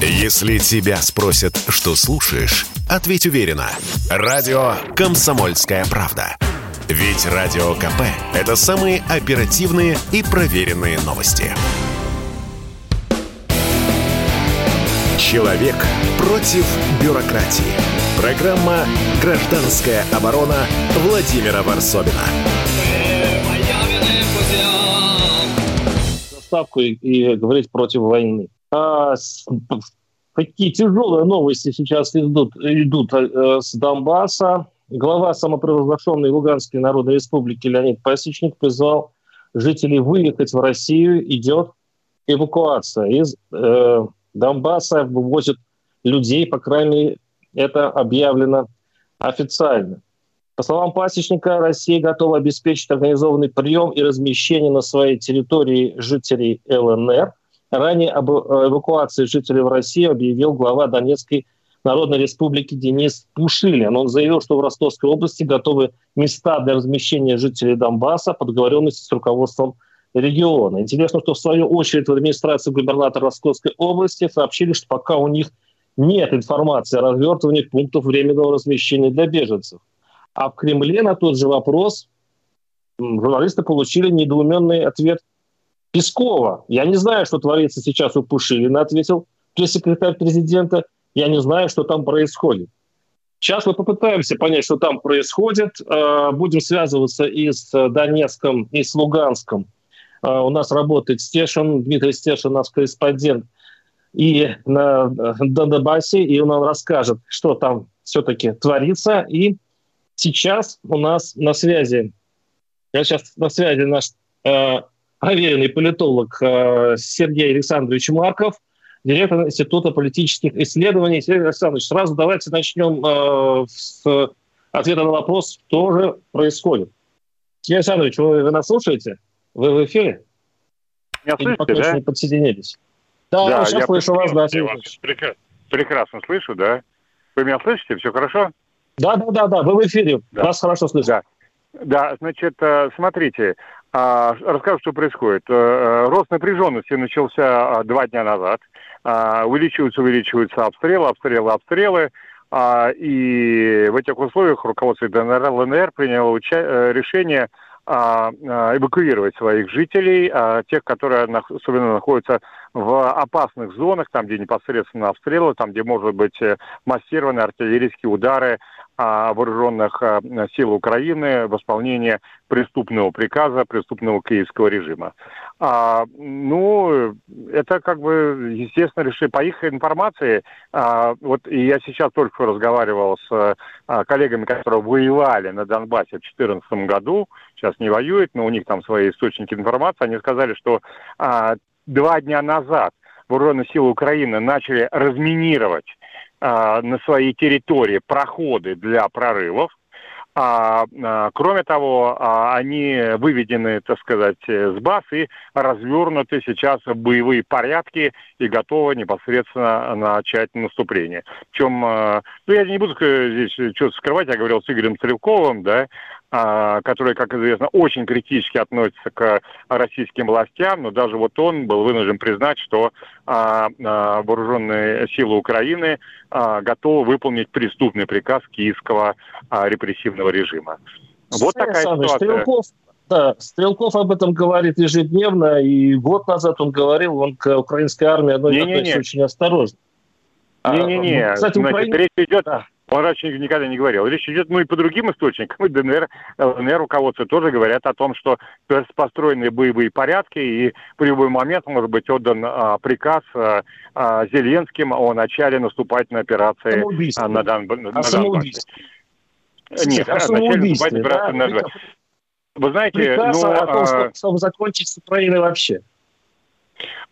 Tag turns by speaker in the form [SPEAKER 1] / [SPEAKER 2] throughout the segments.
[SPEAKER 1] Если тебя спросят, что слушаешь, ответь уверенно. Радио «Комсомольская правда». Ведь Радио КП – это самые оперативные и проверенные новости. Человек против бюрократии. Программа «Гражданская оборона» Владимира Варсобина.
[SPEAKER 2] Ставку и, и говорить против войны. А, какие тяжелые новости сейчас идут, идут э, с Донбасса. Глава самопровозглашенной Луганской Народной Республики Леонид Пасечник призвал жителей выехать в Россию. Идет эвакуация. Из э, Донбасса вывозят людей, по крайней мере, это объявлено официально. По словам Пасечника, Россия готова обеспечить организованный прием и размещение на своей территории жителей ЛНР. Ранее об эвакуации жителей в Россию объявил глава Донецкой Народной Республики Денис Пушилин. Он заявил, что в Ростовской области готовы места для размещения жителей Донбасса по договоренности с руководством региона. Интересно, что в свою очередь в администрации губернатора Ростовской области сообщили, что пока у них нет информации о развертывании пунктов временного размещения для беженцев. А в Кремле на тот же вопрос журналисты получили недоуменный ответ Пескова. Я не знаю, что творится сейчас у Пушилина, ответил пресс-секретарь президента. Я не знаю, что там происходит. Сейчас мы попытаемся понять, что там происходит. Э, будем связываться и с Донецком, и с Луганском. Э, у нас работает Стешин, Дмитрий Стешин, наш корреспондент, и на Донбассе, и он нам расскажет, что там все-таки творится. И сейчас у нас на связи, я сейчас на связи наш э, проверенный политолог э, Сергей Александрович Марков – директор Института политических исследований. Сергей Александрович, сразу давайте начнем э, с ответа на вопрос, что же происходит. Сергей Александрович, вы, вы нас слушаете? Вы в эфире?
[SPEAKER 3] Меня слышите, пока да?
[SPEAKER 2] не подсоединились.
[SPEAKER 3] Да, да сейчас слышу вас, да. Я вас прекрасно, прекрасно слышу, да. Вы меня слышите? Все хорошо?
[SPEAKER 2] Да, да, да, да, вы в эфире. Да. Вас хорошо слышно.
[SPEAKER 3] Да. Да, значит, э, смотрите, расскажу, что происходит. Э, э, рост напряженности начался два дня назад. А, увеличиваются, увеличиваются обстрелы, обстрелы, обстрелы. А, и в этих условиях руководство ДНР, ЛНР приняло э, решение а, эвакуировать своих жителей, тех, которые особенно находятся в опасных зонах, там, где непосредственно обстрелы, там, где может быть э, массированные артиллерийские удары вооруженных сил Украины в исполнении преступного приказа, преступного киевского режима. А, ну, это как бы, естественно, решили по их информации. А, вот и я сейчас только разговаривал с а, коллегами, которые воевали на Донбассе в 2014 году, сейчас не воюют, но у них там свои источники информации. Они сказали, что а, два дня назад вооруженные силы Украины начали разминировать а, на своей территории проходы для прорывов. А, а, кроме того, а, они выведены, так сказать, с баз и развернуты сейчас боевые порядки и готовы непосредственно начать наступление. Причем, а, ну, я не буду здесь что-то скрывать, я говорил с Игорем Стрелковым, да, который, как известно, очень критически относится к российским властям, но даже вот он был вынужден признать, что а, а, вооруженные силы Украины готовы выполнить преступный приказ киевского репрессивного режима. Вот такая ситуация.
[SPEAKER 2] Стрелков, да, Стрелков об этом говорит ежедневно, и год назад он говорил, он к украинской армии относится очень осторожно.
[SPEAKER 3] Не-не-не, Кстати, Украина... речь идет... Да он раньше никогда не говорил. Речь идет, ну и по другим источникам, и ДНР, ЛНР руководство тоже говорят о том, что построены боевые порядки, и в любой момент может быть отдан а, приказ а, а, Зеленским о начале наступательной операции а, на, Дон, на, на Донбассе.
[SPEAKER 2] Нет, о наступательной операции
[SPEAKER 3] да, на Вы знаете,
[SPEAKER 2] приказ ну, о том, чтобы закончить с Украиной вообще.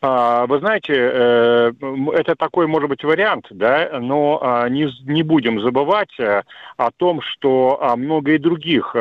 [SPEAKER 3] А, вы знаете, э, это такой, может быть, вариант, да, но а, не, не будем забывать э, о том, что а, много и других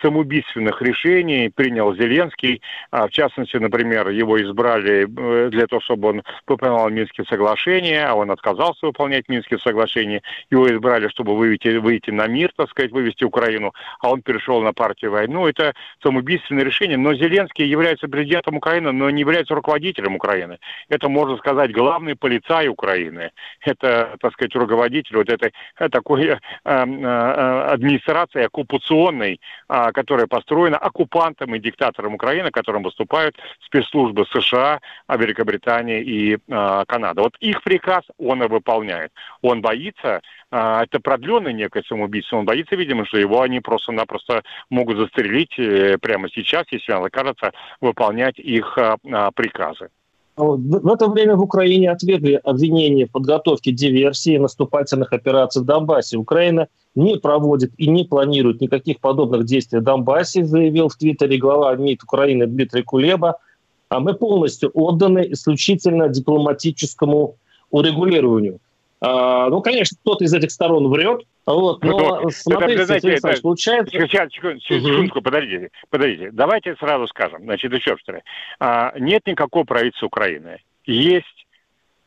[SPEAKER 3] самоубийственных решений принял Зеленский. В частности, например, его избрали э, для того, чтобы он выполнял Минские соглашения, а он отказался выполнять Минские соглашения. Его избрали, чтобы выйти, выйти на мир, так сказать, вывести Украину, а он перешел на партию войну. Это самоубийственное решение. Но Зеленский является президентом Украины, но не является руководителем Украины. Украины. Это, можно сказать, главный полицай Украины. Это, так сказать, руководитель вот этой э, такой э, э, администрации оккупационной, э, которая построена оккупантом и диктатором Украины, которым выступают спецслужбы США, Великобритании и э, Канады. Вот их приказ он и выполняет. Он боится, это продленное некое самоубийство, он боится, видимо, что его они просто-напросто могут застрелить прямо сейчас, если он окажется выполнять их приказы.
[SPEAKER 2] В это время в Украине отвергли обвинения в подготовке диверсии и наступательных операций в Донбассе. Украина не проводит и не планирует никаких подобных действий в Донбассе, заявил в Твиттере глава МИД Украины Дмитрий Кулеба. А мы полностью отданы исключительно дипломатическому урегулированию. А, ну, конечно, кто-то из этих сторон врет, вот, но
[SPEAKER 3] ну, смотрите, это, это, это, получается... Сейчас, секундку, угу. подождите, подождите. Давайте сразу скажем, значит, еще что а, Нет никакого правительства Украины. Есть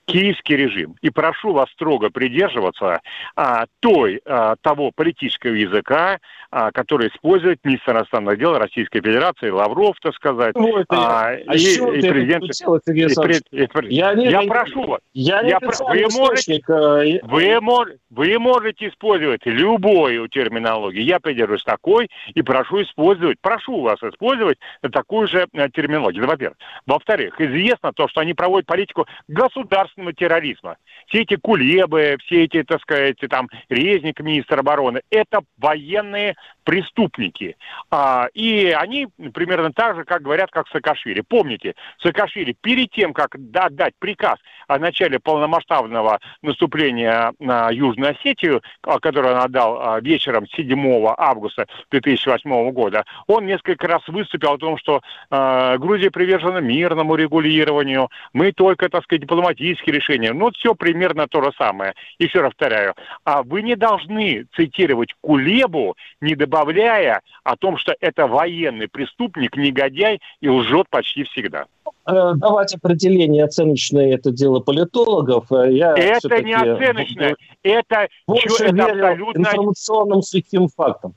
[SPEAKER 3] киевский режим. И прошу вас строго придерживаться а, той, а, того политического языка, а, который использует министр иностранных дел Российской Федерации, Лавров, так сказать,
[SPEAKER 2] Ой, а, а и, и президент... И, и,
[SPEAKER 3] и, я, не, я не, прошу вас, я я про... вы, можете, э, вы, мож... вы можете использовать любую терминологию. Я придерживаюсь такой и прошу использовать, прошу вас использовать такую же э, терминологию. Во-первых. Во-вторых, известно то, что они проводят политику государственного государственного терроризма. Все эти кулебы, все эти, так сказать, там, резник министр обороны, это военные преступники. А, и они примерно так же, как говорят, как Саакашвили. Помните, Саакашвили перед тем, как отдать приказ о начале полномасштабного наступления на Южную Осетию, который он отдал а, вечером 7 августа 2008 года, он несколько раз выступил о том, что э, Грузия привержена мирному регулированию, мы только, так сказать, дипломатические решения. Ну, все примерно то же самое. Еще раз повторяю, а вы не должны цитировать Кулебу, не добавляя о том, что это военный преступник, негодяй и лжет почти всегда.
[SPEAKER 2] Э, давать определение оценочное это дело политологов.
[SPEAKER 3] Э, я это не оценочное, это,
[SPEAKER 2] больше это абсолютно... информационным сухим фактом.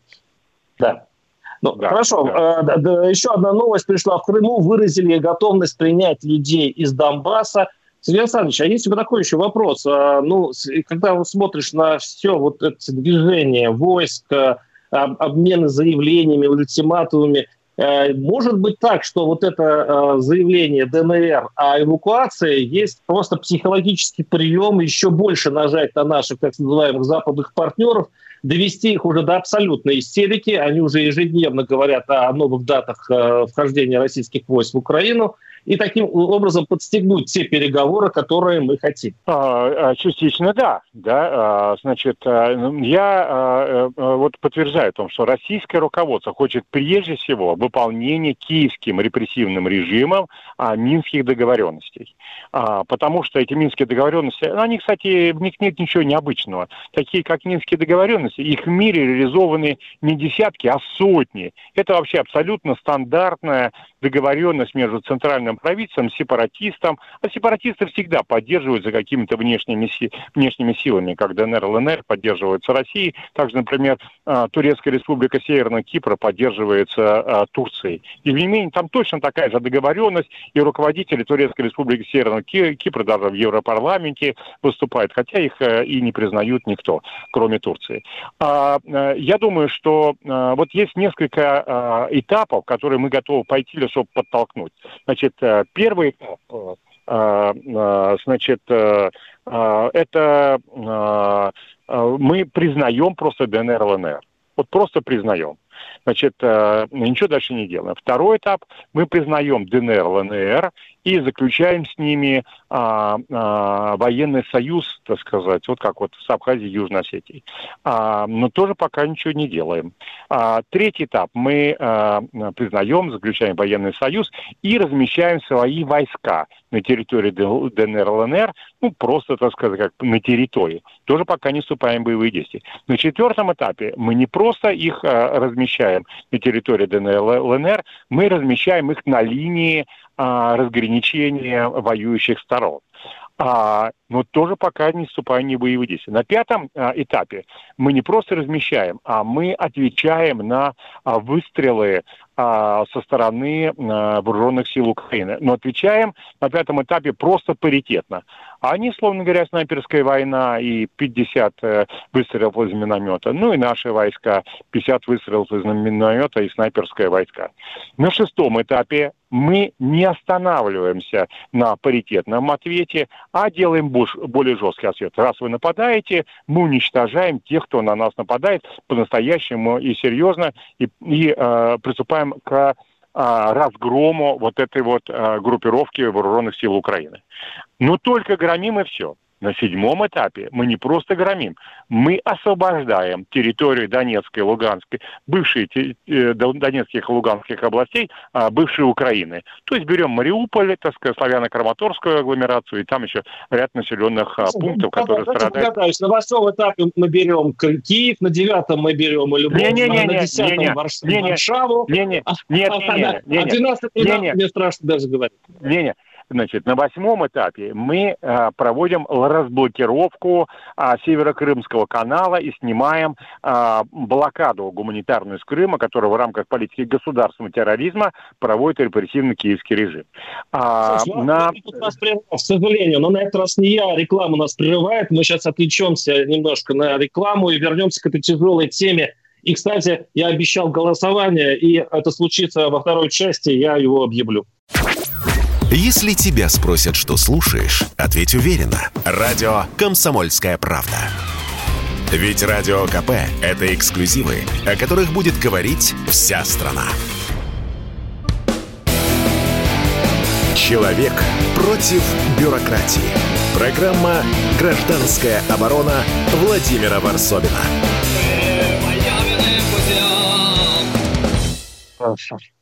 [SPEAKER 2] Да. Ну, да, хорошо. Да. Э, да, еще одна новость пришла. В Крыму выразили готовность принять людей из Донбасса. Сергей Александрович, а есть у меня такой еще вопрос. А, ну, когда смотришь на все вот это движение войск, обмены заявлениями, ультиматумами, э, может быть так, что вот это э, заявление ДНР о эвакуации есть просто психологический прием еще больше нажать на наших так называемых западных партнеров, довести их уже до абсолютной истерики. Они уже ежедневно говорят о новых датах э, вхождения российских войск в Украину – и таким образом подстегнуть те переговоры, которые мы хотим.
[SPEAKER 3] А, а, частично да. да. А, значит, я вот подтверждаю о том, что российское руководство хочет прежде всего выполнения киевским репрессивным режимом минских договоренностей. Потому что эти минские договоренности, они, кстати, в них нет ничего необычного. Такие, как минские договоренности, их в мире реализованы не десятки, а сотни. Это вообще абсолютно стандартная договоренность между центральным правительством, сепаратистам. А сепаратисты всегда поддерживаются какими-то внешними, внешними силами, как ДНР, ЛНР поддерживаются Россией. Также, например, а, Турецкая республика Северного Кипра поддерживается а, Турцией. И, не менее, там точно такая же договоренность, и руководители Турецкой республики Северного Кипра даже в Европарламенте выступают, хотя их э, и не признают никто, кроме Турции. Э, я думаю, что э, вот есть несколько этапов, которые мы готовы пойти, чтобы подтолкнуть. Значит, первый этап, э, э, значит, это мы признаем просто ДНР, ЛНР. Вот просто признаем. Значит, ничего дальше не делаем. Второй этап, мы признаем ДНР, ЛНР и заключаем с ними а, а, военный союз, так сказать, вот как вот с Абхазией Южной Осетией. А, но тоже пока ничего не делаем. А, третий этап. Мы а, признаем, заключаем военный союз и размещаем свои войска на территории ДНР, ЛНР, ну, просто, так сказать, как на территории. Тоже пока не вступаем в боевые действия. На четвертом этапе мы не просто их а, размещаем на территории ДНР, ЛНР, мы размещаем их на линии а, разграничения воюющих сторон. А, но тоже пока не вступаем в боевые действия. На пятом а, этапе мы не просто размещаем, а мы отвечаем на а, выстрелы а, со стороны а, вооруженных сил Украины. Но отвечаем на пятом этапе просто паритетно. А они, словно говоря, снайперская война и 50 э, выстрелов из миномета. Ну и наши войска 50 выстрелов из миномета и снайперская войска. На шестом этапе мы не останавливаемся на паритетном ответе, а делаем более жесткий ответ. Раз вы нападаете, мы уничтожаем тех, кто на нас нападает по-настоящему и серьезно, и, и э, приступаем к разгрому вот этой вот а, группировки вооруженных сил Украины. Но только громим и все. На седьмом этапе мы не просто громим, мы освобождаем территорию Донецкой и Луганской, бывшие э, Донецких и Луганских областей, а, бывшей Украины. То есть берем Мариуполь, так сказать, славяно-краматорскую агломерацию, и там еще ряд населенных а, пунктов, которые страдают.
[SPEAKER 2] Погадаюсь. На восьмом этапе мы берем Киев, на девятом мы берем Львов, не, не, не, на десятом Варшаву. Не, не, а, нет, нет, нет, нет, а 12 мне страшно даже говорить.
[SPEAKER 3] Не, не. Значит, на восьмом этапе мы э, проводим разблокировку э, Северо-Крымского канала и снимаем э, блокаду гуманитарную с Крыма, которую в рамках политики государственного терроризма проводит репрессивный киевский режим.
[SPEAKER 2] А, Слушай, на... нас прервал, к сожалению, но на этот раз не я, реклама нас прерывает. Мы сейчас отвлечемся немножко на рекламу и вернемся к этой тяжелой теме. И, кстати, я обещал голосование, и это случится во второй части, я его объявлю.
[SPEAKER 1] Если тебя спросят, что слушаешь, ответь уверенно. Радио «Комсомольская правда». Ведь Радио КП – это эксклюзивы, о которых будет говорить вся страна. Человек против бюрократии. Программа «Гражданская оборона» Владимира Варсобина.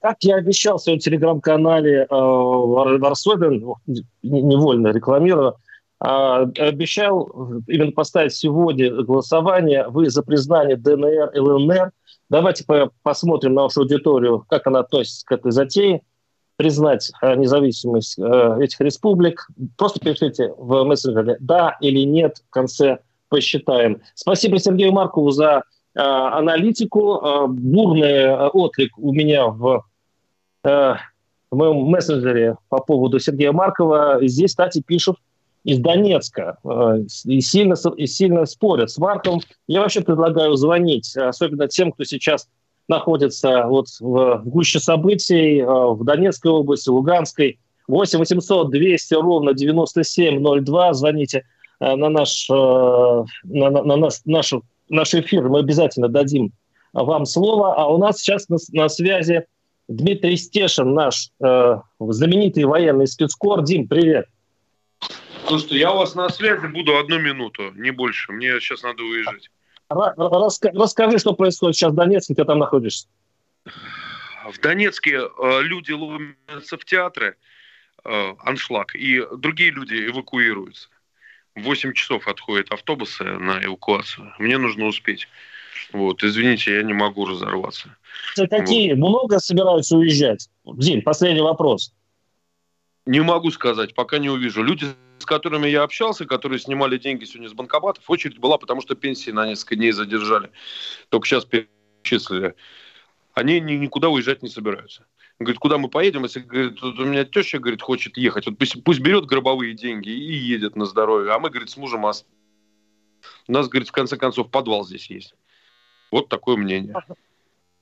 [SPEAKER 2] Как я обещал в своем телеграм-канале э, Варсобин, невольно рекламирую, а, обещал именно поставить сегодня голосование. Вы за признание ДНР и ЛНР. Давайте посмотрим на вашу аудиторию, как она относится к этой затее. Признать э, независимость э, этих республик. Просто пишите в мессенджере «да» или «нет». В конце посчитаем. Спасибо Сергею Маркову за аналитику. Э, бурный э, отклик у меня в, в моем мессенджере по поводу Сергея Маркова. Здесь, кстати, пишут из Донецка и сильно, и сильно спорят с Марковым. Я вообще предлагаю звонить, особенно тем, кто сейчас находится вот в, гуще событий в Донецкой области, Луганской. 8 800 200 ровно 9702. Звоните на, наш, на, на, на наш, нашу наш эфир, мы обязательно дадим вам слово. А у нас сейчас на, на связи Дмитрий Стешин, наш э, знаменитый военный спецкор. Дим, привет.
[SPEAKER 4] Слушайте, я у вас на связи буду одну минуту, не больше. Мне сейчас надо уезжать.
[SPEAKER 2] Раска расскажи, что происходит сейчас в Донецке, ты там находишься.
[SPEAKER 4] В Донецке э, люди ломятся в театры, э, аншлаг, и другие люди эвакуируются. 8 часов отходят автобусы на эвакуацию. Мне нужно успеть. Вот, извините, я не могу разорваться.
[SPEAKER 2] Какие? Вот. Много собираются уезжать? Дим, последний вопрос.
[SPEAKER 4] Не могу сказать, пока не увижу. Люди, с которыми я общался, которые снимали деньги сегодня с банкоматов, очередь была, потому что пенсии на несколько дней задержали. Только сейчас перечислили. Они никуда уезжать не собираются. Говорит, куда мы поедем? Если говорит, у меня теща говорит, хочет ехать, вот пусть, пусть берет гробовые деньги и едет на здоровье. А мы, говорит, с мужем ос... У нас, говорит, в конце концов, подвал здесь есть. Вот такое мнение.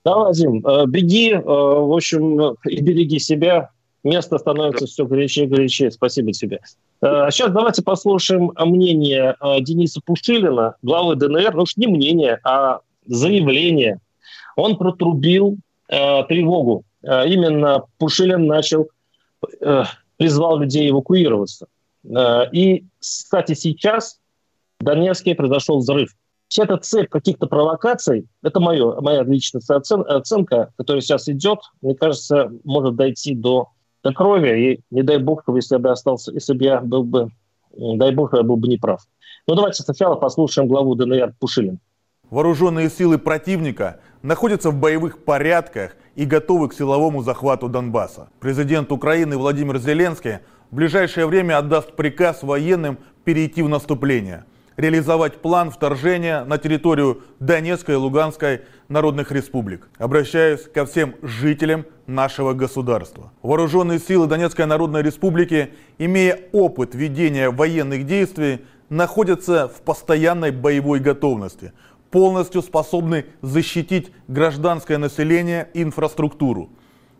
[SPEAKER 2] Да, Вадим, э, беги, э, в общем, и береги себя. Место становится да. все горячее и горячее. Спасибо тебе. Сейчас э, давайте послушаем мнение Дениса Пушилина, главы ДНР. Ну уж не мнение, а заявление. Он протрубил тревогу именно Пушилин начал, э, призвал людей эвакуироваться. Э, и, кстати, сейчас в Донецке произошел взрыв. Вся эта цепь каких-то провокаций, это мое, моя личная оценка, которая сейчас идет, мне кажется, может дойти до, до крови. И не дай бог, если бы я остался, если бы я был бы, дай бог, я был бы неправ. Но давайте сначала послушаем главу ДНР Пушилин.
[SPEAKER 5] Вооруженные силы противника находятся в боевых порядках и готовы к силовому захвату Донбасса. Президент Украины Владимир Зеленский в ближайшее время отдаст приказ военным перейти в наступление. реализовать план вторжения на территорию Донецкой и Луганской народных республик. Обращаюсь ко всем жителям нашего государства. Вооруженные силы Донецкой Народной Республики, имея опыт ведения военных действий, находятся в постоянной боевой готовности, полностью способны защитить гражданское население и инфраструктуру.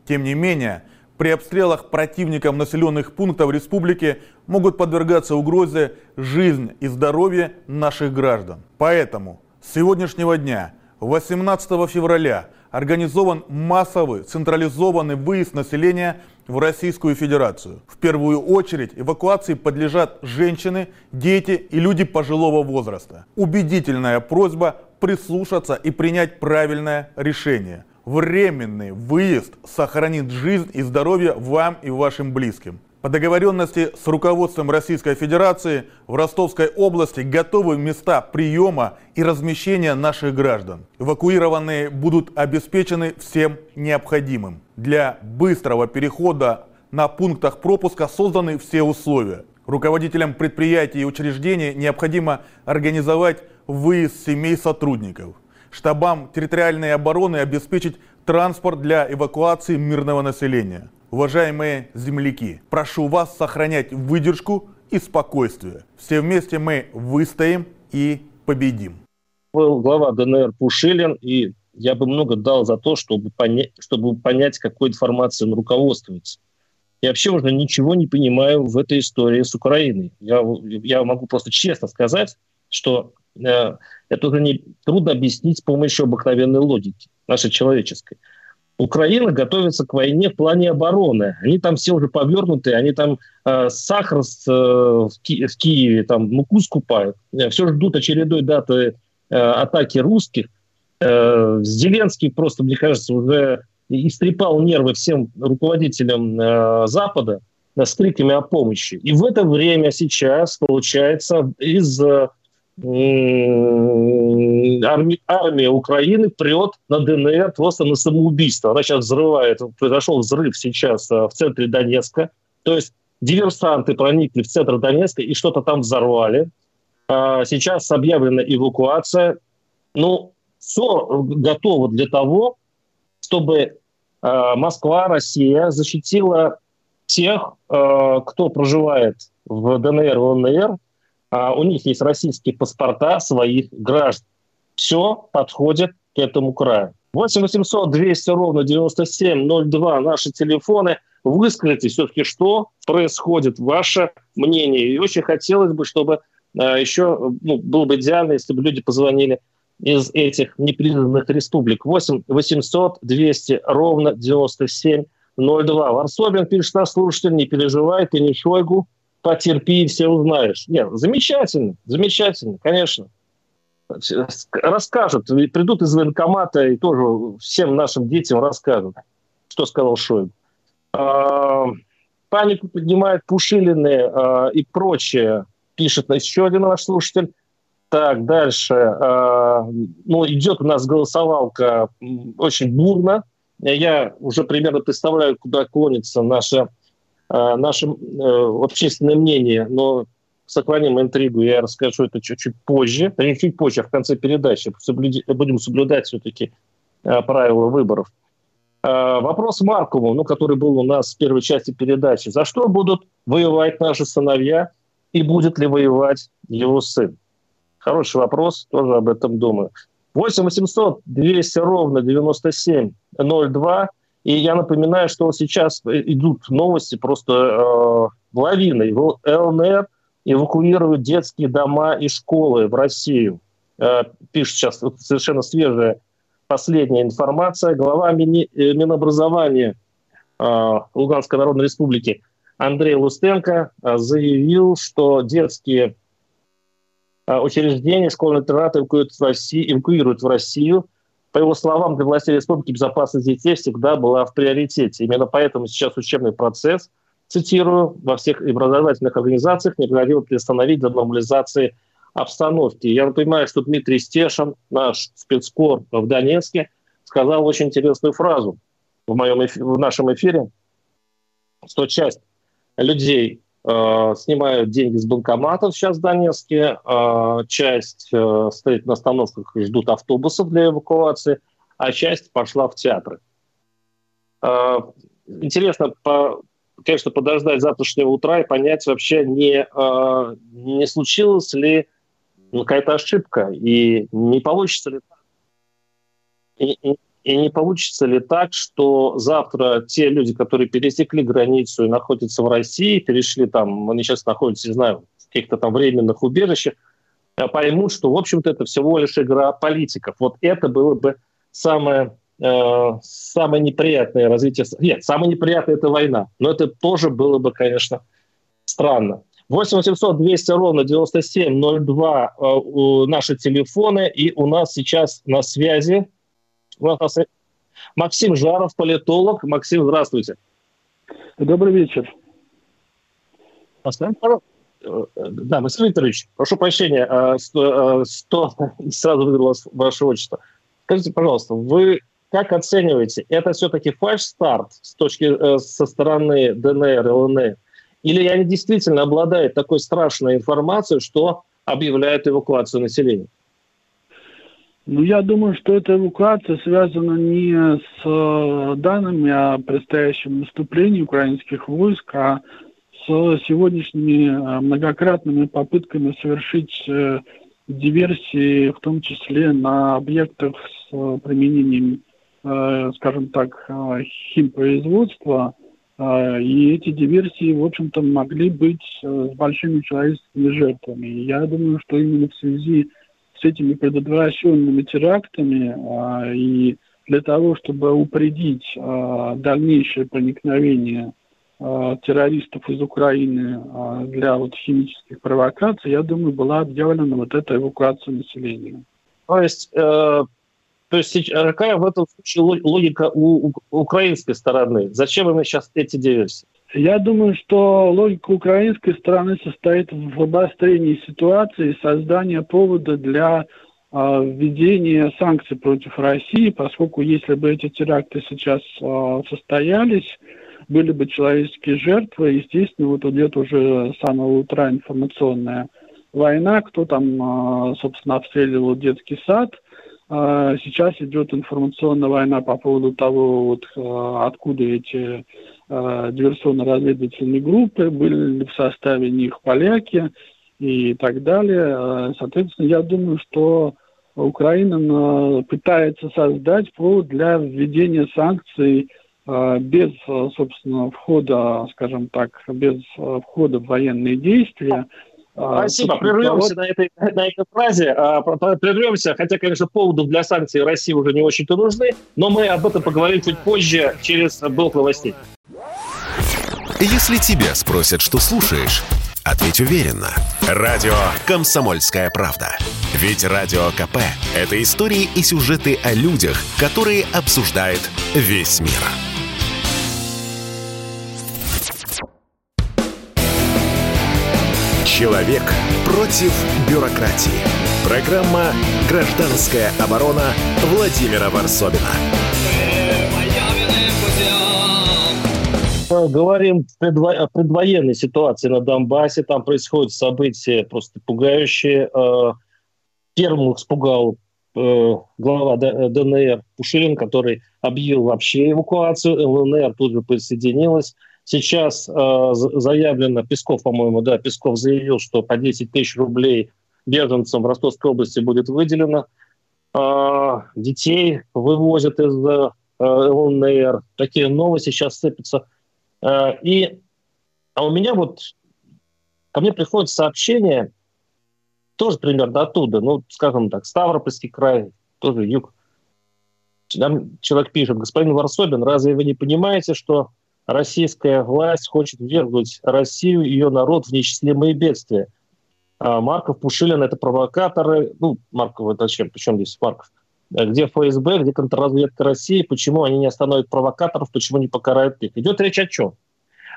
[SPEAKER 5] Тем не менее, при обстрелах противником населенных пунктов республики могут подвергаться угрозе жизнь и здоровье наших граждан. Поэтому с сегодняшнего дня, 18 февраля, организован массовый централизованный выезд населения в Российскую Федерацию. В первую очередь эвакуации подлежат женщины, дети и люди пожилого возраста. Убедительная просьба прислушаться и принять правильное решение – временный выезд сохранит жизнь и здоровье вам и вашим близким. По договоренности с руководством Российской Федерации в Ростовской области готовы места приема и размещения наших граждан. Эвакуированные будут обеспечены всем необходимым. Для быстрого перехода на пунктах пропуска созданы все условия. Руководителям предприятий и учреждений необходимо организовать выезд семей сотрудников штабам территориальной обороны обеспечить транспорт для эвакуации мирного населения. Уважаемые земляки, прошу вас сохранять выдержку и спокойствие. Все вместе мы выстоим и победим.
[SPEAKER 2] Был глава ДНР Пушилин, и я бы много дал за то, чтобы понять, чтобы понять какой информацией он руководствуется. Я вообще уже ничего не понимаю в этой истории с Украиной. Я, я могу просто честно сказать, что это уже не трудно объяснить с помощью обыкновенной логики, нашей человеческой. Украина готовится к войне в плане обороны. Они там все уже повернуты, они там э, сахар с, э, в, Ки- в Киеве, там муку скупают. Э, все ждут очередной даты э, атаки русских. Э, Зеленский просто, мне кажется, уже истрепал нервы всем руководителям э, Запада с криками о помощи. И в это время сейчас, получается, из э, армия, армия Украины прет на ДНР просто на самоубийство. Она сейчас взрывает. Произошел взрыв сейчас а, в центре Донецка. То есть диверсанты проникли в центр Донецка и что-то там взорвали. А, сейчас объявлена эвакуация. Ну, все готово для того, чтобы а, Москва, Россия защитила тех, кто проживает в ДНР и ЛНР, а у них есть российские паспорта своих граждан. Все подходит к этому краю. 8 800 200 ровно 9702 наши телефоны. Выскажите все-таки, что происходит, ваше мнение. И очень хотелось бы, чтобы а, еще ну, было бы идеально, если бы люди позвонили из этих непризнанных республик. 8 800 200 ровно 9702. Варсобин пишет наш слушатель, не переживай, ты не Шойгу, потерпи, все узнаешь. Нет, замечательно, замечательно, конечно. Расскажут, придут из военкомата и тоже всем нашим детям расскажут, что сказал Шойгу. А, панику поднимают Пушилины а, и прочее, пишет еще один наш слушатель. Так, дальше. А, ну, идет у нас голосовалка очень бурно. Я уже примерно представляю, куда клонится наша наше э, общественное мнение, но сохраним интригу, я расскажу это чуть-чуть позже, не чуть позже, а в конце передачи. Будем соблюдать все-таки э, правила выборов. Вопрос Маркову, ну, который был у нас в первой части передачи. За что будут воевать наши сыновья и будет ли воевать его сын? Хороший вопрос, тоже об этом думаю. 8 800 200 ровно 9702 и я напоминаю, что сейчас идут новости просто э, лавиной. ЛНР эвакуируют детские дома и школы в Россию. Э, пишет сейчас совершенно свежая последняя информация. Глава Мини, э, Минобразования э, Луганской Народной Республики Андрей Лустенко э, заявил, что детские э, учреждения, школьные интернаты эвакуируют эвакуируют в Россию по его словам, для властей республики безопасность детей всегда была в приоритете. Именно поэтому сейчас учебный процесс, цитирую, во всех образовательных организациях необходимо приостановить для нормализации обстановки. Я напоминаю, что Дмитрий Стешин, наш спецкор в Донецке, сказал очень интересную фразу в, моем эфи- в нашем эфире, что часть людей снимают деньги с банкоматов сейчас в Донецке, э, часть э, стоит на остановках и ждут автобусов для эвакуации, а часть пошла в театры. Э, интересно, по, конечно, подождать завтрашнего утра и понять вообще, не, э, не случилась ли какая-то ошибка, и не получится ли и, и, и не получится ли так, что завтра те люди, которые пересекли границу и находятся в России, перешли там, они сейчас находятся, не знаю, в каких-то там временных убежищах, э, поймут, что, в общем-то, это всего лишь игра политиков. Вот это было бы самое, э, самое неприятное развитие. Нет, самое неприятное – это война. Но это тоже было бы, конечно, странно. 8 800 200 ровно 9702 э, наши телефоны. И у нас сейчас на связи Максим Жаров, политолог. Максим, здравствуйте.
[SPEAKER 6] Добрый вечер.
[SPEAKER 2] Поставим, Да, Максим Викторович, прошу прощения, 100, а, 100 сразу выиграл ваше отчество. Скажите, пожалуйста, вы как оцениваете, это все-таки фальш-старт с точки, э, со стороны ДНР ЛНР? Или они действительно обладают такой страшной информацией, что объявляют эвакуацию населения?
[SPEAKER 6] Ну, я думаю, что эта эвакуация связана не с э, данными о предстоящем наступлении украинских войск, а с сегодняшними э, многократными попытками совершить э, диверсии, в том числе на объектах с применением, скажем так, химпроизводства. И эти диверсии, в общем-то, могли быть с большими человеческими жертвами. Я думаю, что именно в связи с с этими предотвращенными терактами а, и для того, чтобы упредить а, дальнейшее проникновение а, террористов из Украины а, для вот химических провокаций, я думаю, была объявлена вот эта эвакуация населения.
[SPEAKER 2] То есть, э, то есть какая в этом случае логика у, у украинской стороны? Зачем им сейчас эти диверсии?
[SPEAKER 6] Я думаю, что логика украинской стороны состоит в обострении ситуации и создании повода для э, введения санкций против России, поскольку если бы эти теракты сейчас э, состоялись, были бы человеческие жертвы, естественно, вот идет уже с самого утра информационная война, кто там, э, собственно, обстреливал детский сад, Сейчас идет информационная война по поводу того, вот, откуда эти э, диверсионно-разведывательной группы, были в составе них поляки и так далее. Э, соответственно, я думаю, что Украина пытается создать повод для введения санкций э, без, собственно, входа, скажем так, без входа в военные действия,
[SPEAKER 2] Спасибо. Прервемся на этой, на этой фразе. Прервемся, хотя, конечно, поводов для санкций России уже не очень-то нужны, но мы об этом поговорим чуть позже через блок новостей.
[SPEAKER 1] Если тебя спросят, что слушаешь, ответь уверенно. Радио «Комсомольская правда». Ведь Радио КП – это истории и сюжеты о людях, которые обсуждает весь мир. Человек против бюрократии. Программа «Гражданская оборона» Владимира Варсобина.
[SPEAKER 2] Говорим о предвоенной ситуации на Донбассе. Там происходят события просто пугающие. Э, первым испугал э, глава ДНР Пушилин, который объявил вообще эвакуацию. ЛНР тут же присоединилась. Сейчас э, заявлено, Песков, по-моему, да, Песков заявил, что по 10 тысяч рублей беженцам в Ростовской области будет выделено. Э, детей вывозят из э, ЛНР. Такие новости сейчас сыпятся. Э, и а у меня вот ко мне приходит сообщение, тоже примерно оттуда, ну, скажем так, Ставропольский край, тоже юг. Там человек пишет, господин Варсобин, разве вы не понимаете, что российская власть хочет ввергнуть Россию и ее народ в неисчислимые бедствия. А Марков, Пушилин – это провокаторы. Ну, Марков – это чем? Причем здесь Марков? Где ФСБ, где контрразведка России, почему они не остановят провокаторов, почему не покарают их? Идет речь о чем?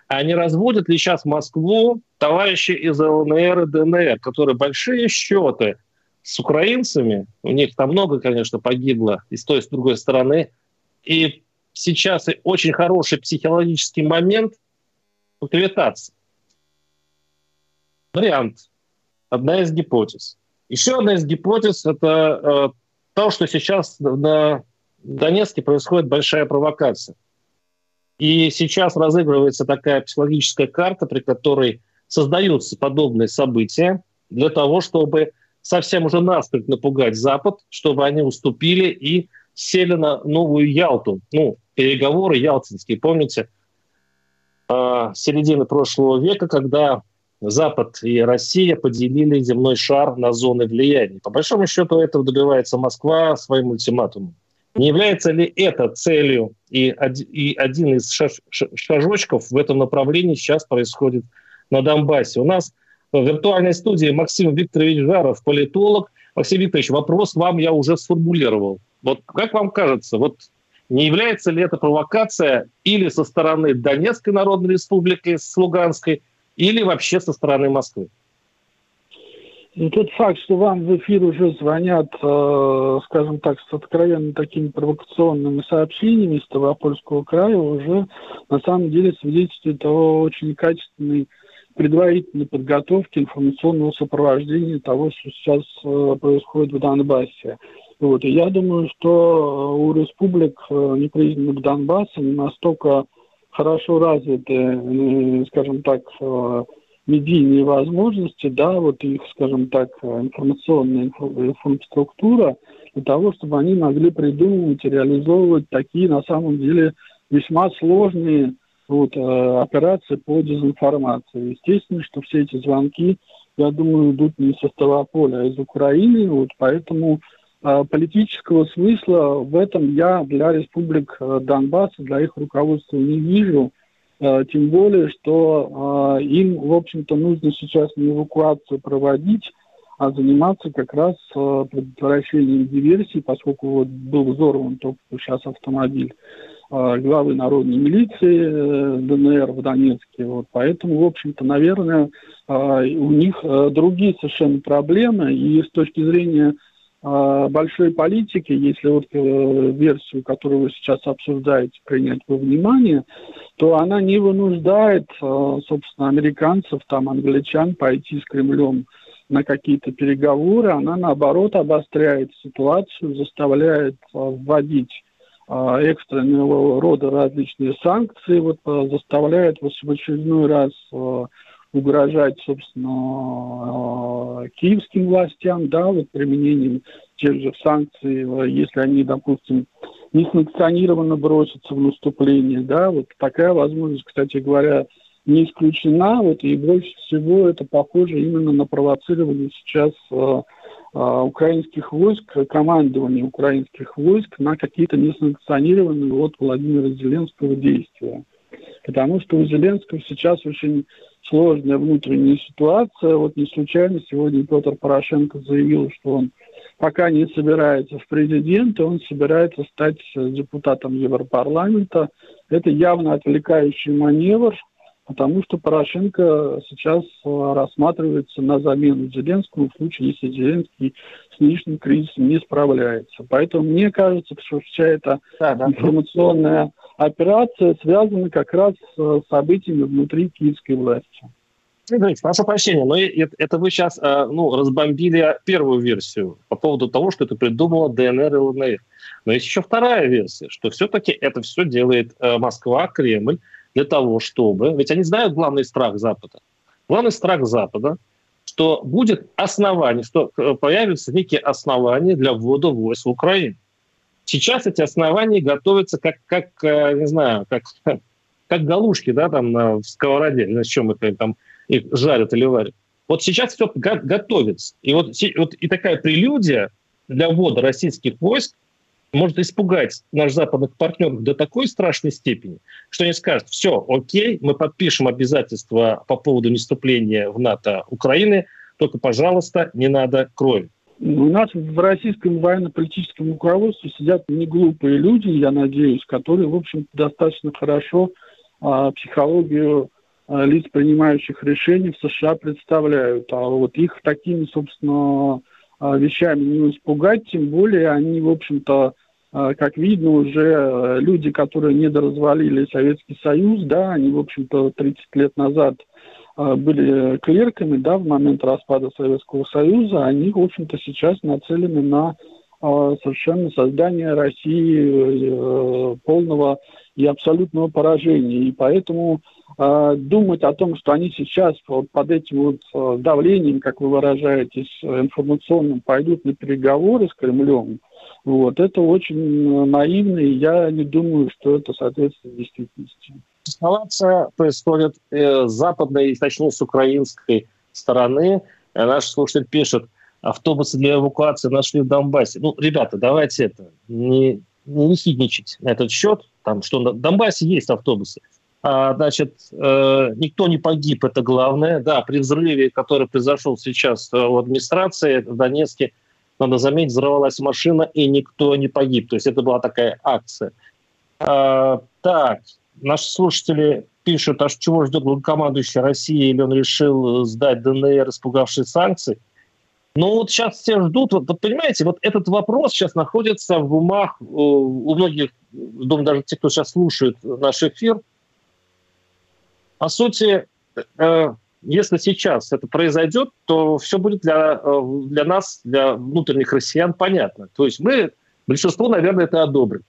[SPEAKER 2] А не разводят ли сейчас Москву товарищи из ЛНР и ДНР, которые большие счеты с украинцами, у них там много, конечно, погибло и с той, и с другой стороны, и сейчас очень хороший психологический момент поквитаться. вариант, одна из гипотез. Еще одна из гипотез – это э, то, что сейчас на Донецке происходит большая провокация. И сейчас разыгрывается такая психологическая карта, при которой создаются подобные события для того, чтобы совсем уже насмерть напугать Запад, чтобы они уступили и сели на новую Ялту. Ну, переговоры ялтинские, помните, э, середины прошлого века, когда Запад и Россия поделили земной шар на зоны влияния. По большому счету этого добивается Москва своим ультиматумом. Не является ли это целью и, и один из шажочков в этом направлении сейчас происходит на Донбассе? У нас в виртуальной студии Максим Викторович Жаров, политолог. Максим Викторович, вопрос вам я уже сформулировал. Вот как вам кажется, вот не является ли это провокация или со стороны Донецкой Народной Республики с Луганской, или вообще со стороны Москвы?
[SPEAKER 6] И тот факт, что вам в эфир уже звонят, э, скажем так, с откровенно такими провокационными сообщениями из Ставропольского края, уже на самом деле свидетельствует о очень качественной предварительной подготовке информационного сопровождения того, что сейчас э, происходит в Донбассе. Вот. И я думаю, что у республик э, непризнанных Донбасса не настолько хорошо развиты, э, скажем так, э, медийные возможности, да, вот их, скажем так, информационная инфраструктура для того, чтобы они могли придумывать и реализовывать такие, на самом деле, весьма сложные вот, э, операции по дезинформации. Естественно, что все эти звонки, я думаю, идут не со Ставрополя, а из Украины, вот, поэтому политического смысла в этом я для республик э, Донбасса, для их руководства не вижу. Э, тем более, что им, в общем-то, нужно сейчас не эвакуацию проводить, а заниматься как раз э, предотвращением диверсий, поскольку вот был взорван только сейчас автомобиль главы народной милиции ДНР в Донецке. Вот. Поэтому, в общем-то, наверное, у них другие совершенно проблемы. И с точки зрения большой политики, если вот э, версию, которую вы сейчас обсуждаете, принять во внимание, то она не вынуждает, э, собственно, американцев, там, англичан пойти с Кремлем на какие-то переговоры, она, наоборот, обостряет ситуацию, заставляет э, вводить экстренного рода различные санкции, вот, заставляет в очередной раз угрожать, собственно, э, киевским властям, да, вот применением тех же санкций, э, если они, допустим, несанкционированно бросятся в наступление, да, вот такая возможность, кстати говоря, не исключена, вот, и больше всего это похоже именно на провоцирование сейчас э, э, украинских войск, командование украинских войск на какие-то несанкционированные от Владимира Зеленского действия. Потому что у Зеленского сейчас очень сложная внутренняя ситуация. Вот не случайно сегодня Петр Порошенко заявил, что он пока не собирается в президенты, он собирается стать депутатом Европарламента. Это явно отвлекающий маневр, потому что Порошенко сейчас э, рассматривается на замену Зеленскому в случае, если Зеленский с нынешним кризисом не справляется. Поэтому мне кажется, что вся эта да, да. информационная операция связана как раз с событиями внутри киевской власти.
[SPEAKER 2] Смотрите, прошу прощения, но это вы сейчас э, ну, разбомбили первую версию по поводу того, что это придумала ДНР и ЛНР. Но есть еще вторая версия, что все-таки это все делает э, Москва, Кремль для того, чтобы... Ведь они знают главный страх Запада. Главный страх Запада, что будет основание, что э, появятся некие основания для ввода войск в Украину. Сейчас эти основания готовятся как, как э, не знаю, как, как галушки, да, там на, сковороде, на чем их там их жарят или варят. Вот сейчас все готовится. И вот, вот и такая прелюдия для ввода российских войск может испугать наш западных партнеров до такой страшной степени, что они скажут, все, окей, мы подпишем обязательства по поводу наступления в НАТО Украины, только, пожалуйста, не надо крови.
[SPEAKER 6] У нас в российском военно-политическом руководстве сидят не глупые люди, я надеюсь, которые, в общем достаточно хорошо а, психологию а, лиц, принимающих решения в США представляют. А вот их такими, собственно, а, вещами не испугать, тем более они, в общем-то, а, как видно, уже э, люди, которые недоразвалили Советский Союз, да, они, в общем-то, 30 лет назад были клерками да, в момент распада Советского Союза, они, в общем-то, сейчас нацелены на совершенно создание России полного и абсолютного поражения. И поэтому э, думать о том, что они сейчас вот под этим вот э, давлением, как вы выражаетесь, информационным, пойдут на переговоры с Кремлем, вот, это очень наивно, и я не думаю, что это соответствует действительности.
[SPEAKER 2] Эскалация происходит э, с западной, точнее, с украинской стороны. Э, наш слушатель пишет, автобусы для эвакуации нашли в Донбассе. Ну, ребята, давайте это, не, не хидничать на этот счет там, что на Донбассе есть автобусы. А, значит, э, никто не погиб, это главное. Да, при взрыве, который произошел сейчас в администрации в Донецке, надо заметить, взорвалась машина, и никто не погиб. То есть это была такая акция. А, так, наши слушатели пишут, а чего ждет главнокомандующий России, или он решил сдать ДНР, испугавшись санкций? Ну вот сейчас все ждут, вот, вот понимаете, вот этот вопрос сейчас находится в умах у многих, думаю, даже те, кто сейчас слушает наш эфир. По сути, э, если сейчас это произойдет, то все будет для, э, для нас, для внутренних россиян понятно. То есть мы, большинство, наверное, это одобрит.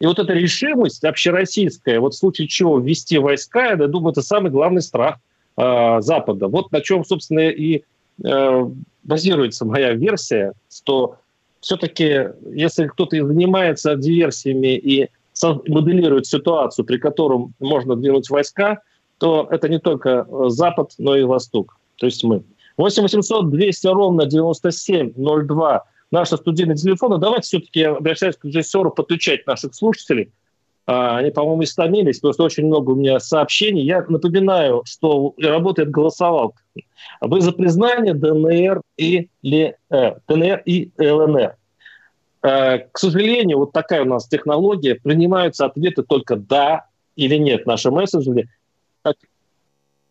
[SPEAKER 2] И вот эта решимость общероссийская, вот в случае чего ввести войска, я думаю, это самый главный страх э, Запада. Вот на чем, собственно, и э, базируется моя версия, что все-таки, если кто-то занимается диверсиями и моделирует ситуацию, при котором можно двинуть войска, то это не только э, Запад, но и Восток, то есть мы. 8 800 200 ровно 9702 наши студийные телефоны. Давайте все-таки, обращаясь к режиссеру, подключать наших слушателей. А, они, по-моему, истомились, что очень много у меня сообщений. Я напоминаю, что работает голосовалка. Вы за признание ДНР и, ли, э, ДНР и ЛНР. Э, к сожалению, вот такая у нас технология. Принимаются ответы только «да» или «нет» наши мессенджеры. Так,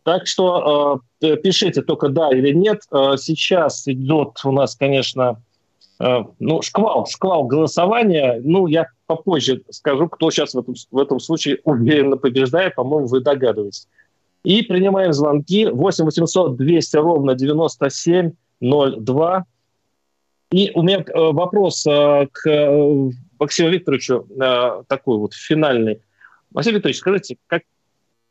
[SPEAKER 2] так что э, пишите только «да» или «нет». Э, сейчас идет у нас, конечно, ну, шквал, шквал голосования. Ну, я попозже скажу, кто сейчас в этом, в этом случае уверенно побеждает. По-моему, вы догадываетесь. И принимаем звонки 8 800 200 ровно 9702. И у меня э, вопрос э, к э, Максиму Викторовичу такой вот финальный. Максим Викторович, скажите, как...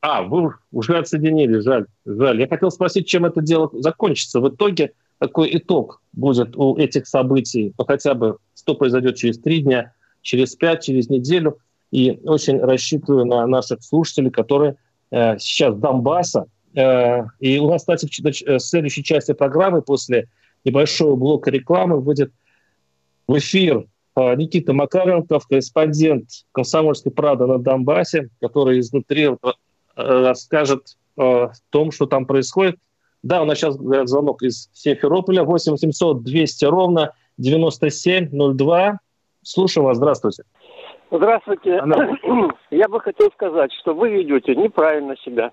[SPEAKER 2] А, вы уже отсоединили, жаль, жаль. Я хотел спросить, чем это дело закончится. В итоге какой итог будет у этих событий, ну, хотя бы что произойдет через три дня, через пять, через неделю. И очень рассчитываю на наших слушателей, которые э, сейчас Донбасса. Э, и у нас, кстати, в следующей части программы после небольшого блока рекламы выйдет в эфир э, Никита Макаренков, корреспондент «Комсомольской правды» на Донбассе, который изнутри расскажет о том, что там происходит. Да, у нас сейчас звонок из Симферополя, 8 800 200 ровно 9702. Слушаю вас, здравствуйте.
[SPEAKER 7] Здравствуйте. Она... Я бы хотел сказать, что вы ведете неправильно себя.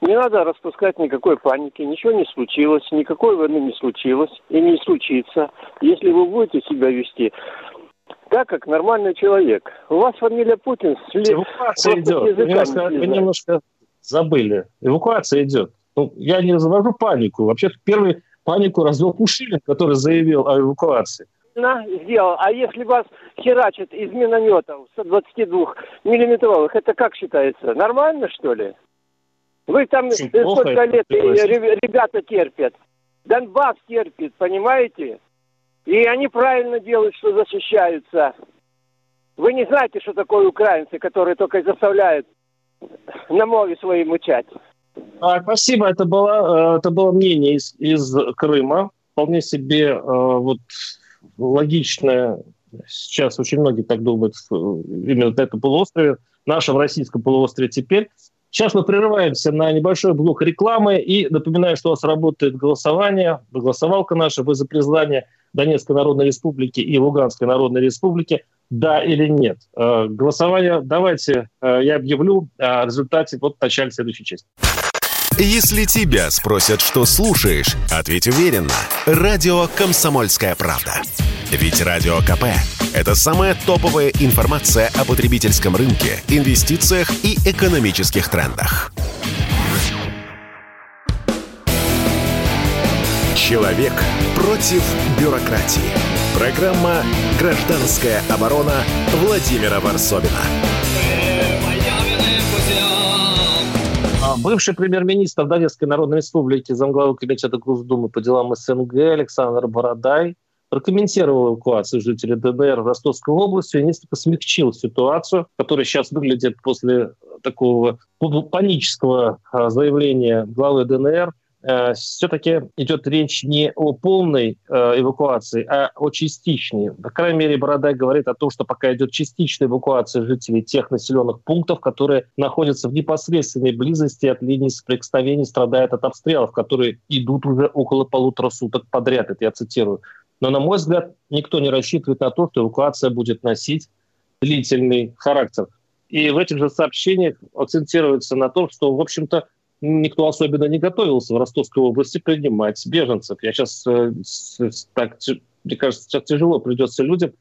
[SPEAKER 7] Не надо распускать никакой паники, ничего не случилось, никакой войны не случилось и не случится, если вы будете себя вести так, как нормальный человек. У вас фамилия Путин.
[SPEAKER 2] Эвакуация идет. Вы немножко забыли. Эвакуация идет. Ну, я не завожу панику. Вообще, первый панику развел Пушилин, который заявил о эвакуации
[SPEAKER 7] сделал. А если вас херачат из минометов 122 миллиметровых, это как считается? Нормально, что ли? Вы там Очень сколько лет ребята терпят. Донбасс терпит, понимаете? И они правильно делают, что защищаются. Вы не знаете, что такое украинцы, которые только заставляют на мове своей мучать.
[SPEAKER 2] А, спасибо, это было, э, это было мнение из, из Крыма. Вполне себе э, вот логичное, сейчас очень многие так думают, именно на этом полуострове, нашем российском полуострове теперь. Сейчас мы прерываемся на небольшой блок рекламы и напоминаю, что у нас работает голосование, голосовалка наша, вы за признание Донецкой Народной Республики и Луганской Народной Республики, да или нет. Э, голосование давайте э, я объявлю о результате вот в начале следующей части.
[SPEAKER 1] Если тебя спросят, что слушаешь, ответь уверенно. Радио «Комсомольская правда». Ведь Радио КП – это самая топовая информация о потребительском рынке, инвестициях и экономических трендах. Человек против бюрократии. Программа «Гражданская оборона» Владимира Варсовина.
[SPEAKER 2] Бывший премьер-министр Донецкой Народной Республики, замглавы комитета Госдумы по делам СНГ Александр Бородай прокомментировал эвакуацию жителей ДНР в Ростовской области и несколько смягчил ситуацию, которая сейчас выглядит после такого панического а, заявления главы ДНР Э, все-таки идет речь не о полной э, эвакуации, а о частичной. По крайней мере, Бородай говорит о том, что пока идет частичная эвакуация жителей тех населенных пунктов, которые находятся в непосредственной близости от линии соприкосновений, страдают от обстрелов, которые идут уже около полутора суток подряд, это я цитирую. Но, на мой взгляд, никто не рассчитывает на то, что эвакуация будет носить длительный характер. И в этих же сообщениях акцентируется на том, что, в общем-то, никто особенно не готовился в Ростовской области принимать беженцев. Я сейчас э, так, мне кажется, сейчас тяжело придется людям,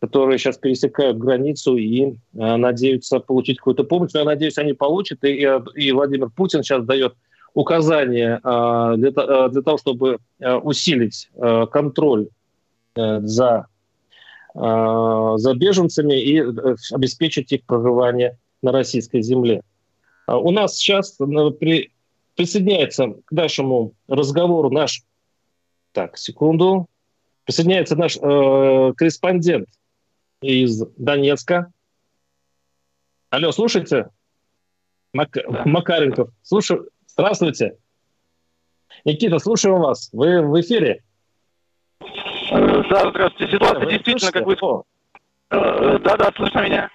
[SPEAKER 2] которые сейчас пересекают границу и э, надеются получить какую-то помощь. Но я надеюсь, они получат. И, и Владимир Путин сейчас дает указания э, для, для того, чтобы усилить контроль за, за беженцами и обеспечить их проживание на российской земле. А у нас сейчас э, при, присоединяется к нашему разговору наш... Так, секунду. Присоединяется наш э, корреспондент из Донецка. Алло, слушайте? Мак... Макаренков. Слушаю. Здравствуйте. Никита, слушаем вас. Вы в эфире.
[SPEAKER 8] Да, здравствуйте. Ситуация вы действительно, слышите? как вы... Э, да-да, слышно меня?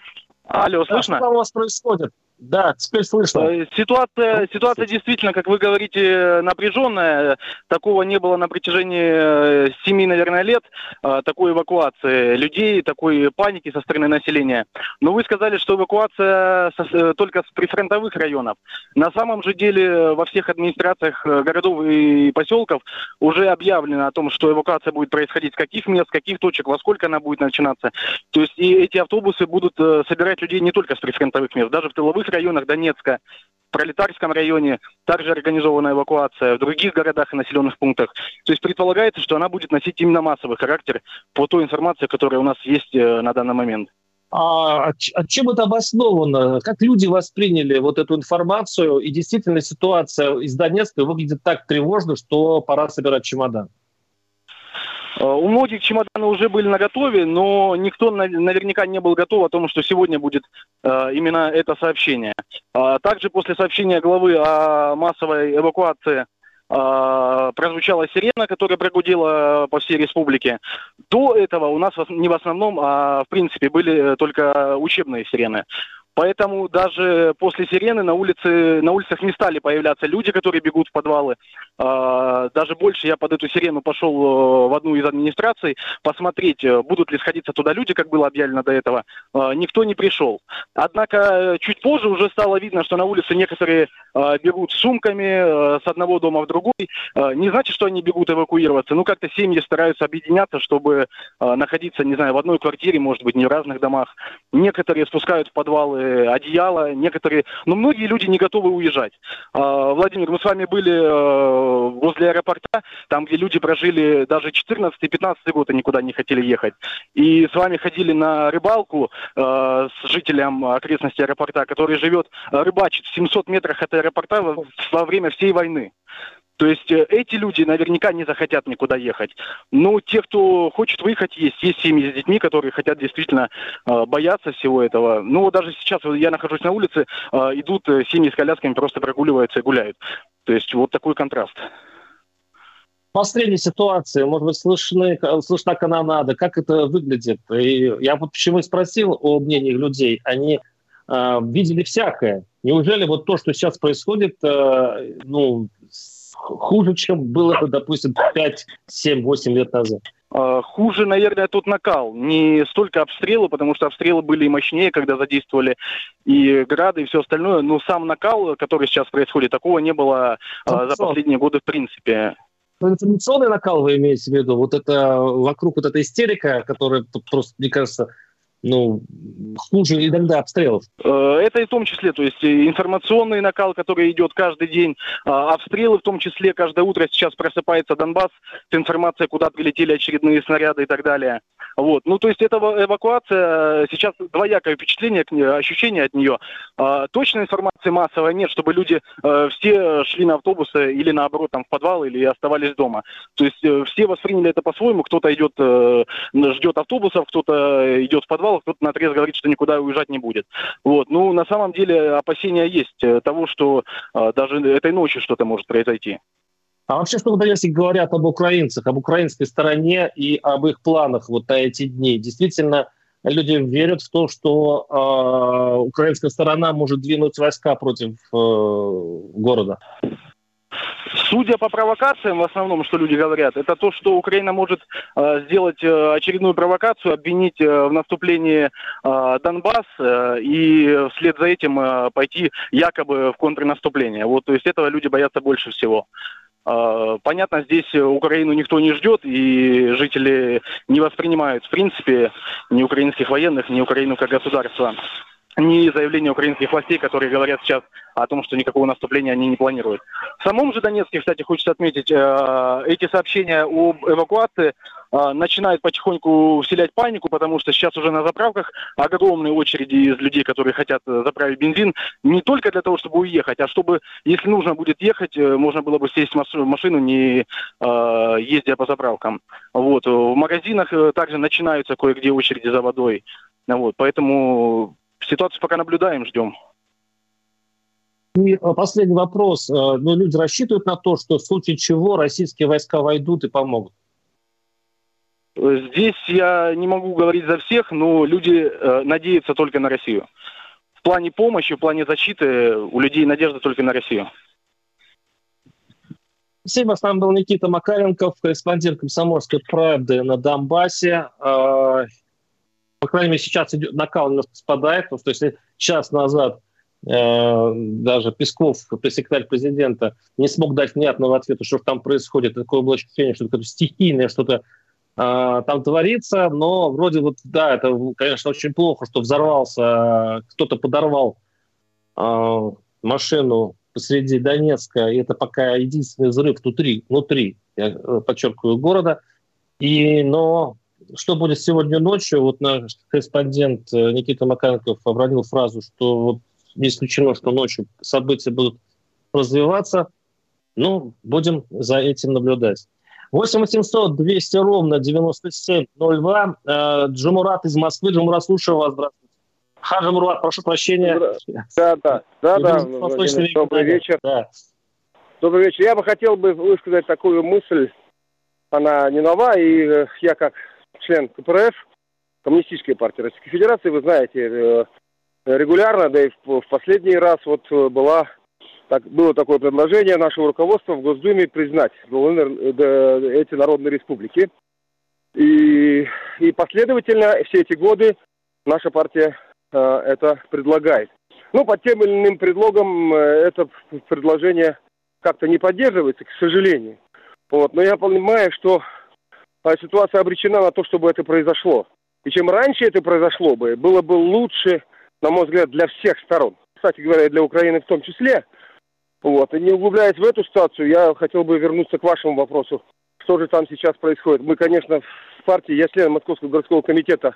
[SPEAKER 8] Алло, слышно?
[SPEAKER 2] Да, что у вас происходит? Да, теперь слышно. Э,
[SPEAKER 8] ситуация, ситуация действительно, как вы говорите, напряженная. Такого не было на протяжении э, семи, наверное, лет. Э, такой эвакуации людей, такой паники со стороны населения. Но вы сказали, что эвакуация только с прифронтовых районов. На самом же деле во всех администрациях городов и поселков уже объявлено о том, что эвакуация будет происходить с каких мест, с каких точек, во сколько она будет начинаться. То есть и эти автобусы будут собирать людей не только с прифронтовых мест, даже в тыловых жилых районах Донецка, в Пролетарском районе также организована эвакуация, в других городах и населенных пунктах. То есть предполагается, что она будет носить именно массовый характер по той информации, которая у нас есть э, на данный момент.
[SPEAKER 2] А, а чем это обосновано? Как люди восприняли вот эту информацию? И действительно ситуация из Донецка выглядит так тревожно, что пора собирать чемодан.
[SPEAKER 8] Э, у многих чемоданы уже были на готове, но никто наверняка не был готов о том, что сегодня будет э, именно это сообщение. А также после сообщения главы о массовой эвакуации э, прозвучала сирена, которая прогудела по всей республике. До этого у нас не в основном, а в принципе были только учебные сирены. Поэтому даже после сирены на, улице, на улицах не стали появляться люди, которые бегут в подвалы. А, даже больше я под эту сирену пошел э, в одну из администраций посмотреть, э, будут ли сходиться туда люди, как было объявлено до этого. А, никто не пришел. Однако э, чуть позже уже стало видно, что на улице некоторые бегут с сумками с одного дома в другой. Не значит, что они бегут эвакуироваться. Ну, как-то семьи стараются объединяться, чтобы находиться, не знаю, в одной квартире, может быть, не в разных домах. Некоторые спускают в подвалы одеяло, некоторые, но многие люди не готовы уезжать. А, Владимир, мы с вами были э, возле аэропорта, там, где люди прожили даже 14-15 год и никуда не хотели ехать. И с вами ходили на рыбалку э, с жителем окрестности аэропорта, который живет, рыбачит в 700 метрах от аэропорта во время всей войны. То есть э, эти люди наверняка не захотят никуда ехать. Но те, кто хочет выехать, есть. Есть семьи с детьми, которые хотят действительно э, бояться всего этого. Ну вот даже сейчас я нахожусь на улице, э, идут семьи с колясками, просто прогуливаются и гуляют. То есть вот такой контраст.
[SPEAKER 2] Последняя ситуация, может быть, слышны, слышна канонада, как это выглядит? И я вот почему и спросил о мнении людей. Они э, видели всякое. Неужели вот то, что сейчас происходит, э, ну, хуже, чем было, допустим, 5, 7, 8 лет назад?
[SPEAKER 8] А, хуже, наверное, тот накал. Не столько обстрелы, потому что обстрелы были и мощнее, когда задействовали и грады, и все остальное. Но сам накал, который сейчас происходит, такого не было а, за последние годы в принципе.
[SPEAKER 2] Ну, информационный накал вы имеете в виду? Вот это вокруг вот эта истерика, которая просто, мне кажется, ну, хуже иногда обстрелов.
[SPEAKER 8] Э, это и в том числе, то есть информационный накал, который идет каждый день, а, обстрелы в том числе, каждое утро сейчас просыпается Донбасс с информацией, куда прилетели очередные снаряды и так далее. Вот. Ну, то есть эта эвакуация, э, сейчас двоякое впечатление, ощущение от нее. А, точной информации массовой нет, чтобы люди э, все шли на автобусы или наоборот там в подвал или оставались дома. То есть все восприняли это по-своему, кто-то идет, ждет автобусов, кто-то идет в подвал, кто-то на отрез говорит, что никуда уезжать не будет. Вот. Ну, на самом деле опасения есть э, того, что э, даже этой ночью что-то может произойти.
[SPEAKER 2] А вообще, что если говорят об украинцах, об украинской стороне и об их планах вот на эти дни? Действительно, люди верят в то, что э, украинская сторона может двинуть войска против э, города?
[SPEAKER 8] Судя по провокациям, в основном, что люди говорят, это то, что Украина может э, сделать э, очередную провокацию, обвинить э, в наступлении э, Донбасс э, и вслед за этим э, пойти якобы в контрнаступление. Вот, то есть этого люди боятся больше всего. Э, понятно, здесь Украину никто не ждет, и жители не воспринимают, в принципе, ни украинских военных, ни Украину как государство ни заявления украинских властей, которые говорят сейчас о том, что никакого наступления они не планируют. В самом же Донецке, кстати, хочется отметить, э, эти сообщения об эвакуации э, начинают потихоньку вселять панику, потому что сейчас уже на заправках огромные очереди из людей, которые хотят заправить бензин, не только для того, чтобы уехать, а чтобы, если нужно будет ехать, э, можно было бы сесть в машину, не ездя по заправкам. Вот. В магазинах также начинаются кое-где очереди за водой. Вот. Поэтому Ситуацию пока наблюдаем, ждем.
[SPEAKER 2] И э, последний вопрос. Э, ну, люди рассчитывают на то, что в случае чего российские войска войдут и помогут?
[SPEAKER 8] Здесь я не могу говорить за всех, но люди э, надеются только на Россию. В плане помощи, в плане защиты у людей надежда только на Россию.
[SPEAKER 2] Спасибо. С нами был Никита Макаренков, корреспондент «Комсомольской правды» на Донбассе. По крайней мере, сейчас идет, накал немножко спадает, потому что если час назад э, даже Песков, пресс-секретарь президента, не смог дать внятного ответа, что там происходит, такое было ощущение, что это стихийное что-то э, там творится, но вроде вот, да, это, конечно, очень плохо, что взорвался, кто-то подорвал э, машину посреди Донецка, и это пока единственный взрыв внутри, внутри, я э, подчеркиваю, города. И, но что будет сегодня ночью? Вот наш корреспондент э, Никита Макаренков обронил фразу, что вот не исключено, что ночью события будут развиваться. Ну, будем за этим наблюдать. 8 800 200 ровно 9702. Э, Джумурат из Москвы. Джумурат, слушаю вас. Здравствуйте. Хаджи Мурат, прошу прощения.
[SPEAKER 9] Да, да, да, да. Добрый вечер. Да. Добрый вечер. Я бы хотел бы высказать такую мысль. Она не нова, и э, я как член КПРФ, Коммунистической партии Российской Федерации, вы знаете, э, регулярно, да и в последний раз вот э, была, так, было такое предложение нашего руководства в Госдуме признать эти народные республики. И, и последовательно все эти годы наша партия э, это предлагает. Ну, под тем или иным предлогом э, это предложение как-то не поддерживается, к сожалению. Вот. Но я понимаю, что а ситуация обречена на то, чтобы это произошло. И чем раньше это произошло бы, было бы лучше, на мой взгляд, для всех сторон. Кстати говоря, для Украины в том числе. Вот. И не углубляясь в эту ситуацию, я хотел бы вернуться к вашему вопросу. Что же там сейчас происходит? Мы, конечно, в партии, я член Московского городского комитета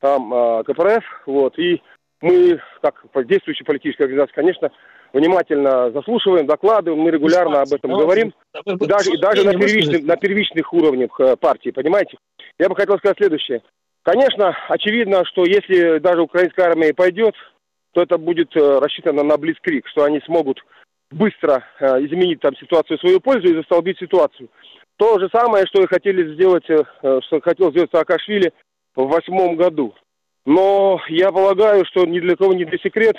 [SPEAKER 9] там э, КПРФ, вот, и мы, как действующая политическая организация, конечно, внимательно заслушиваем, докладываем, мы регулярно об этом говорим, даже, даже на, первичных, на первичных уровнях э, партии, понимаете? Я бы хотел сказать следующее. Конечно, очевидно, что если даже украинская армия пойдет, то это будет э, рассчитано на близкрик, что они смогут быстро э, изменить там ситуацию в свою пользу и застолбить ситуацию. То же самое, что и хотели сделать, что хотел сделать Саакашвили в восьмом году. Но я полагаю, что ни для кого не для секрет,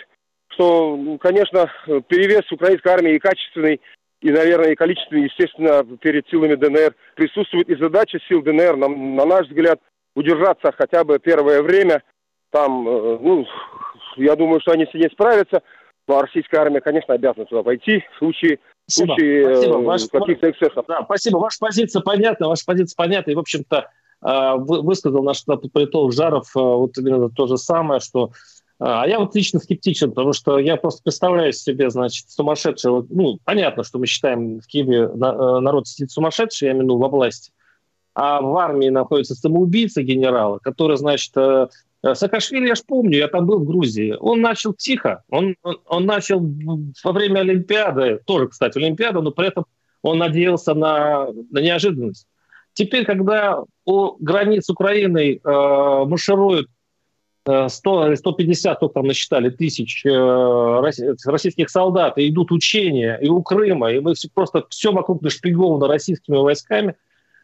[SPEAKER 9] что, ну, конечно, перевес украинской армии и качественный, и, наверное, и количественный, естественно, перед силами ДНР присутствует. И задача сил ДНР, на, на наш взгляд, удержаться хотя бы первое время. Там, э, ну, я думаю, что они с ней справятся. А российская армия, конечно, обязана туда пойти в случае, спасибо. случае
[SPEAKER 2] спасибо. Э, каких-то эксцессов. Да, спасибо. Ваша позиция понятна, ваша позиция понятна. И, в общем-то, высказал наш политолог Жаров вот именно то же самое, что а я вот лично скептичен, потому что я просто представляю себе, значит, сумасшедшего. Ну, понятно, что мы считаем в Киеве народ сидит сумасшедший, я имею в власти. А в армии находится самоубийца генерала, который, значит, Саакашвили, я ж помню, я там был в Грузии. Он начал тихо, он, он, он начал во время Олимпиады, тоже, кстати, Олимпиада, но при этом он надеялся на, на неожиданность. Теперь, когда у границ Украины э, маршируют 100 или 150, кто там насчитали, тысяч э, российских солдат, и идут учения и у Крыма, и мы просто все вокруг нашпиговано российскими войсками,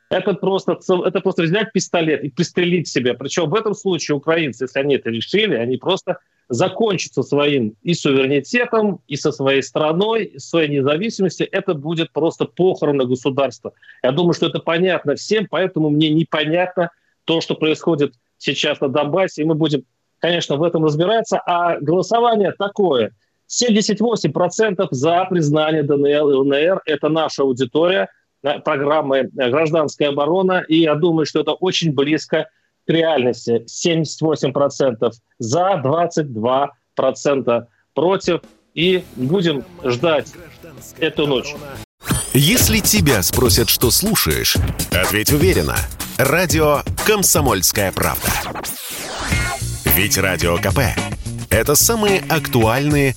[SPEAKER 2] это просто, это просто взять пистолет и пристрелить себя. Причем в этом случае украинцы, если они это решили, они просто закончат со своим и суверенитетом, и со своей страной, и своей независимостью. Это будет просто похороны государства. Я думаю, что это понятно всем, поэтому мне непонятно то, что происходит сейчас на Донбассе, и мы будем, конечно, в этом разбираться. А голосование такое. 78% за признание ДНР и ЛНР – это наша аудитория программы «Гражданская оборона», и я думаю, что это очень близко к реальности. 78% за, 22% против. И будем ждать эту ночь.
[SPEAKER 1] Если тебя спросят, что слушаешь, ответь уверенно – Радио «Комсомольская правда». Ведь Радио КП – это самые актуальные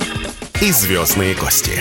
[SPEAKER 1] и звездные гости.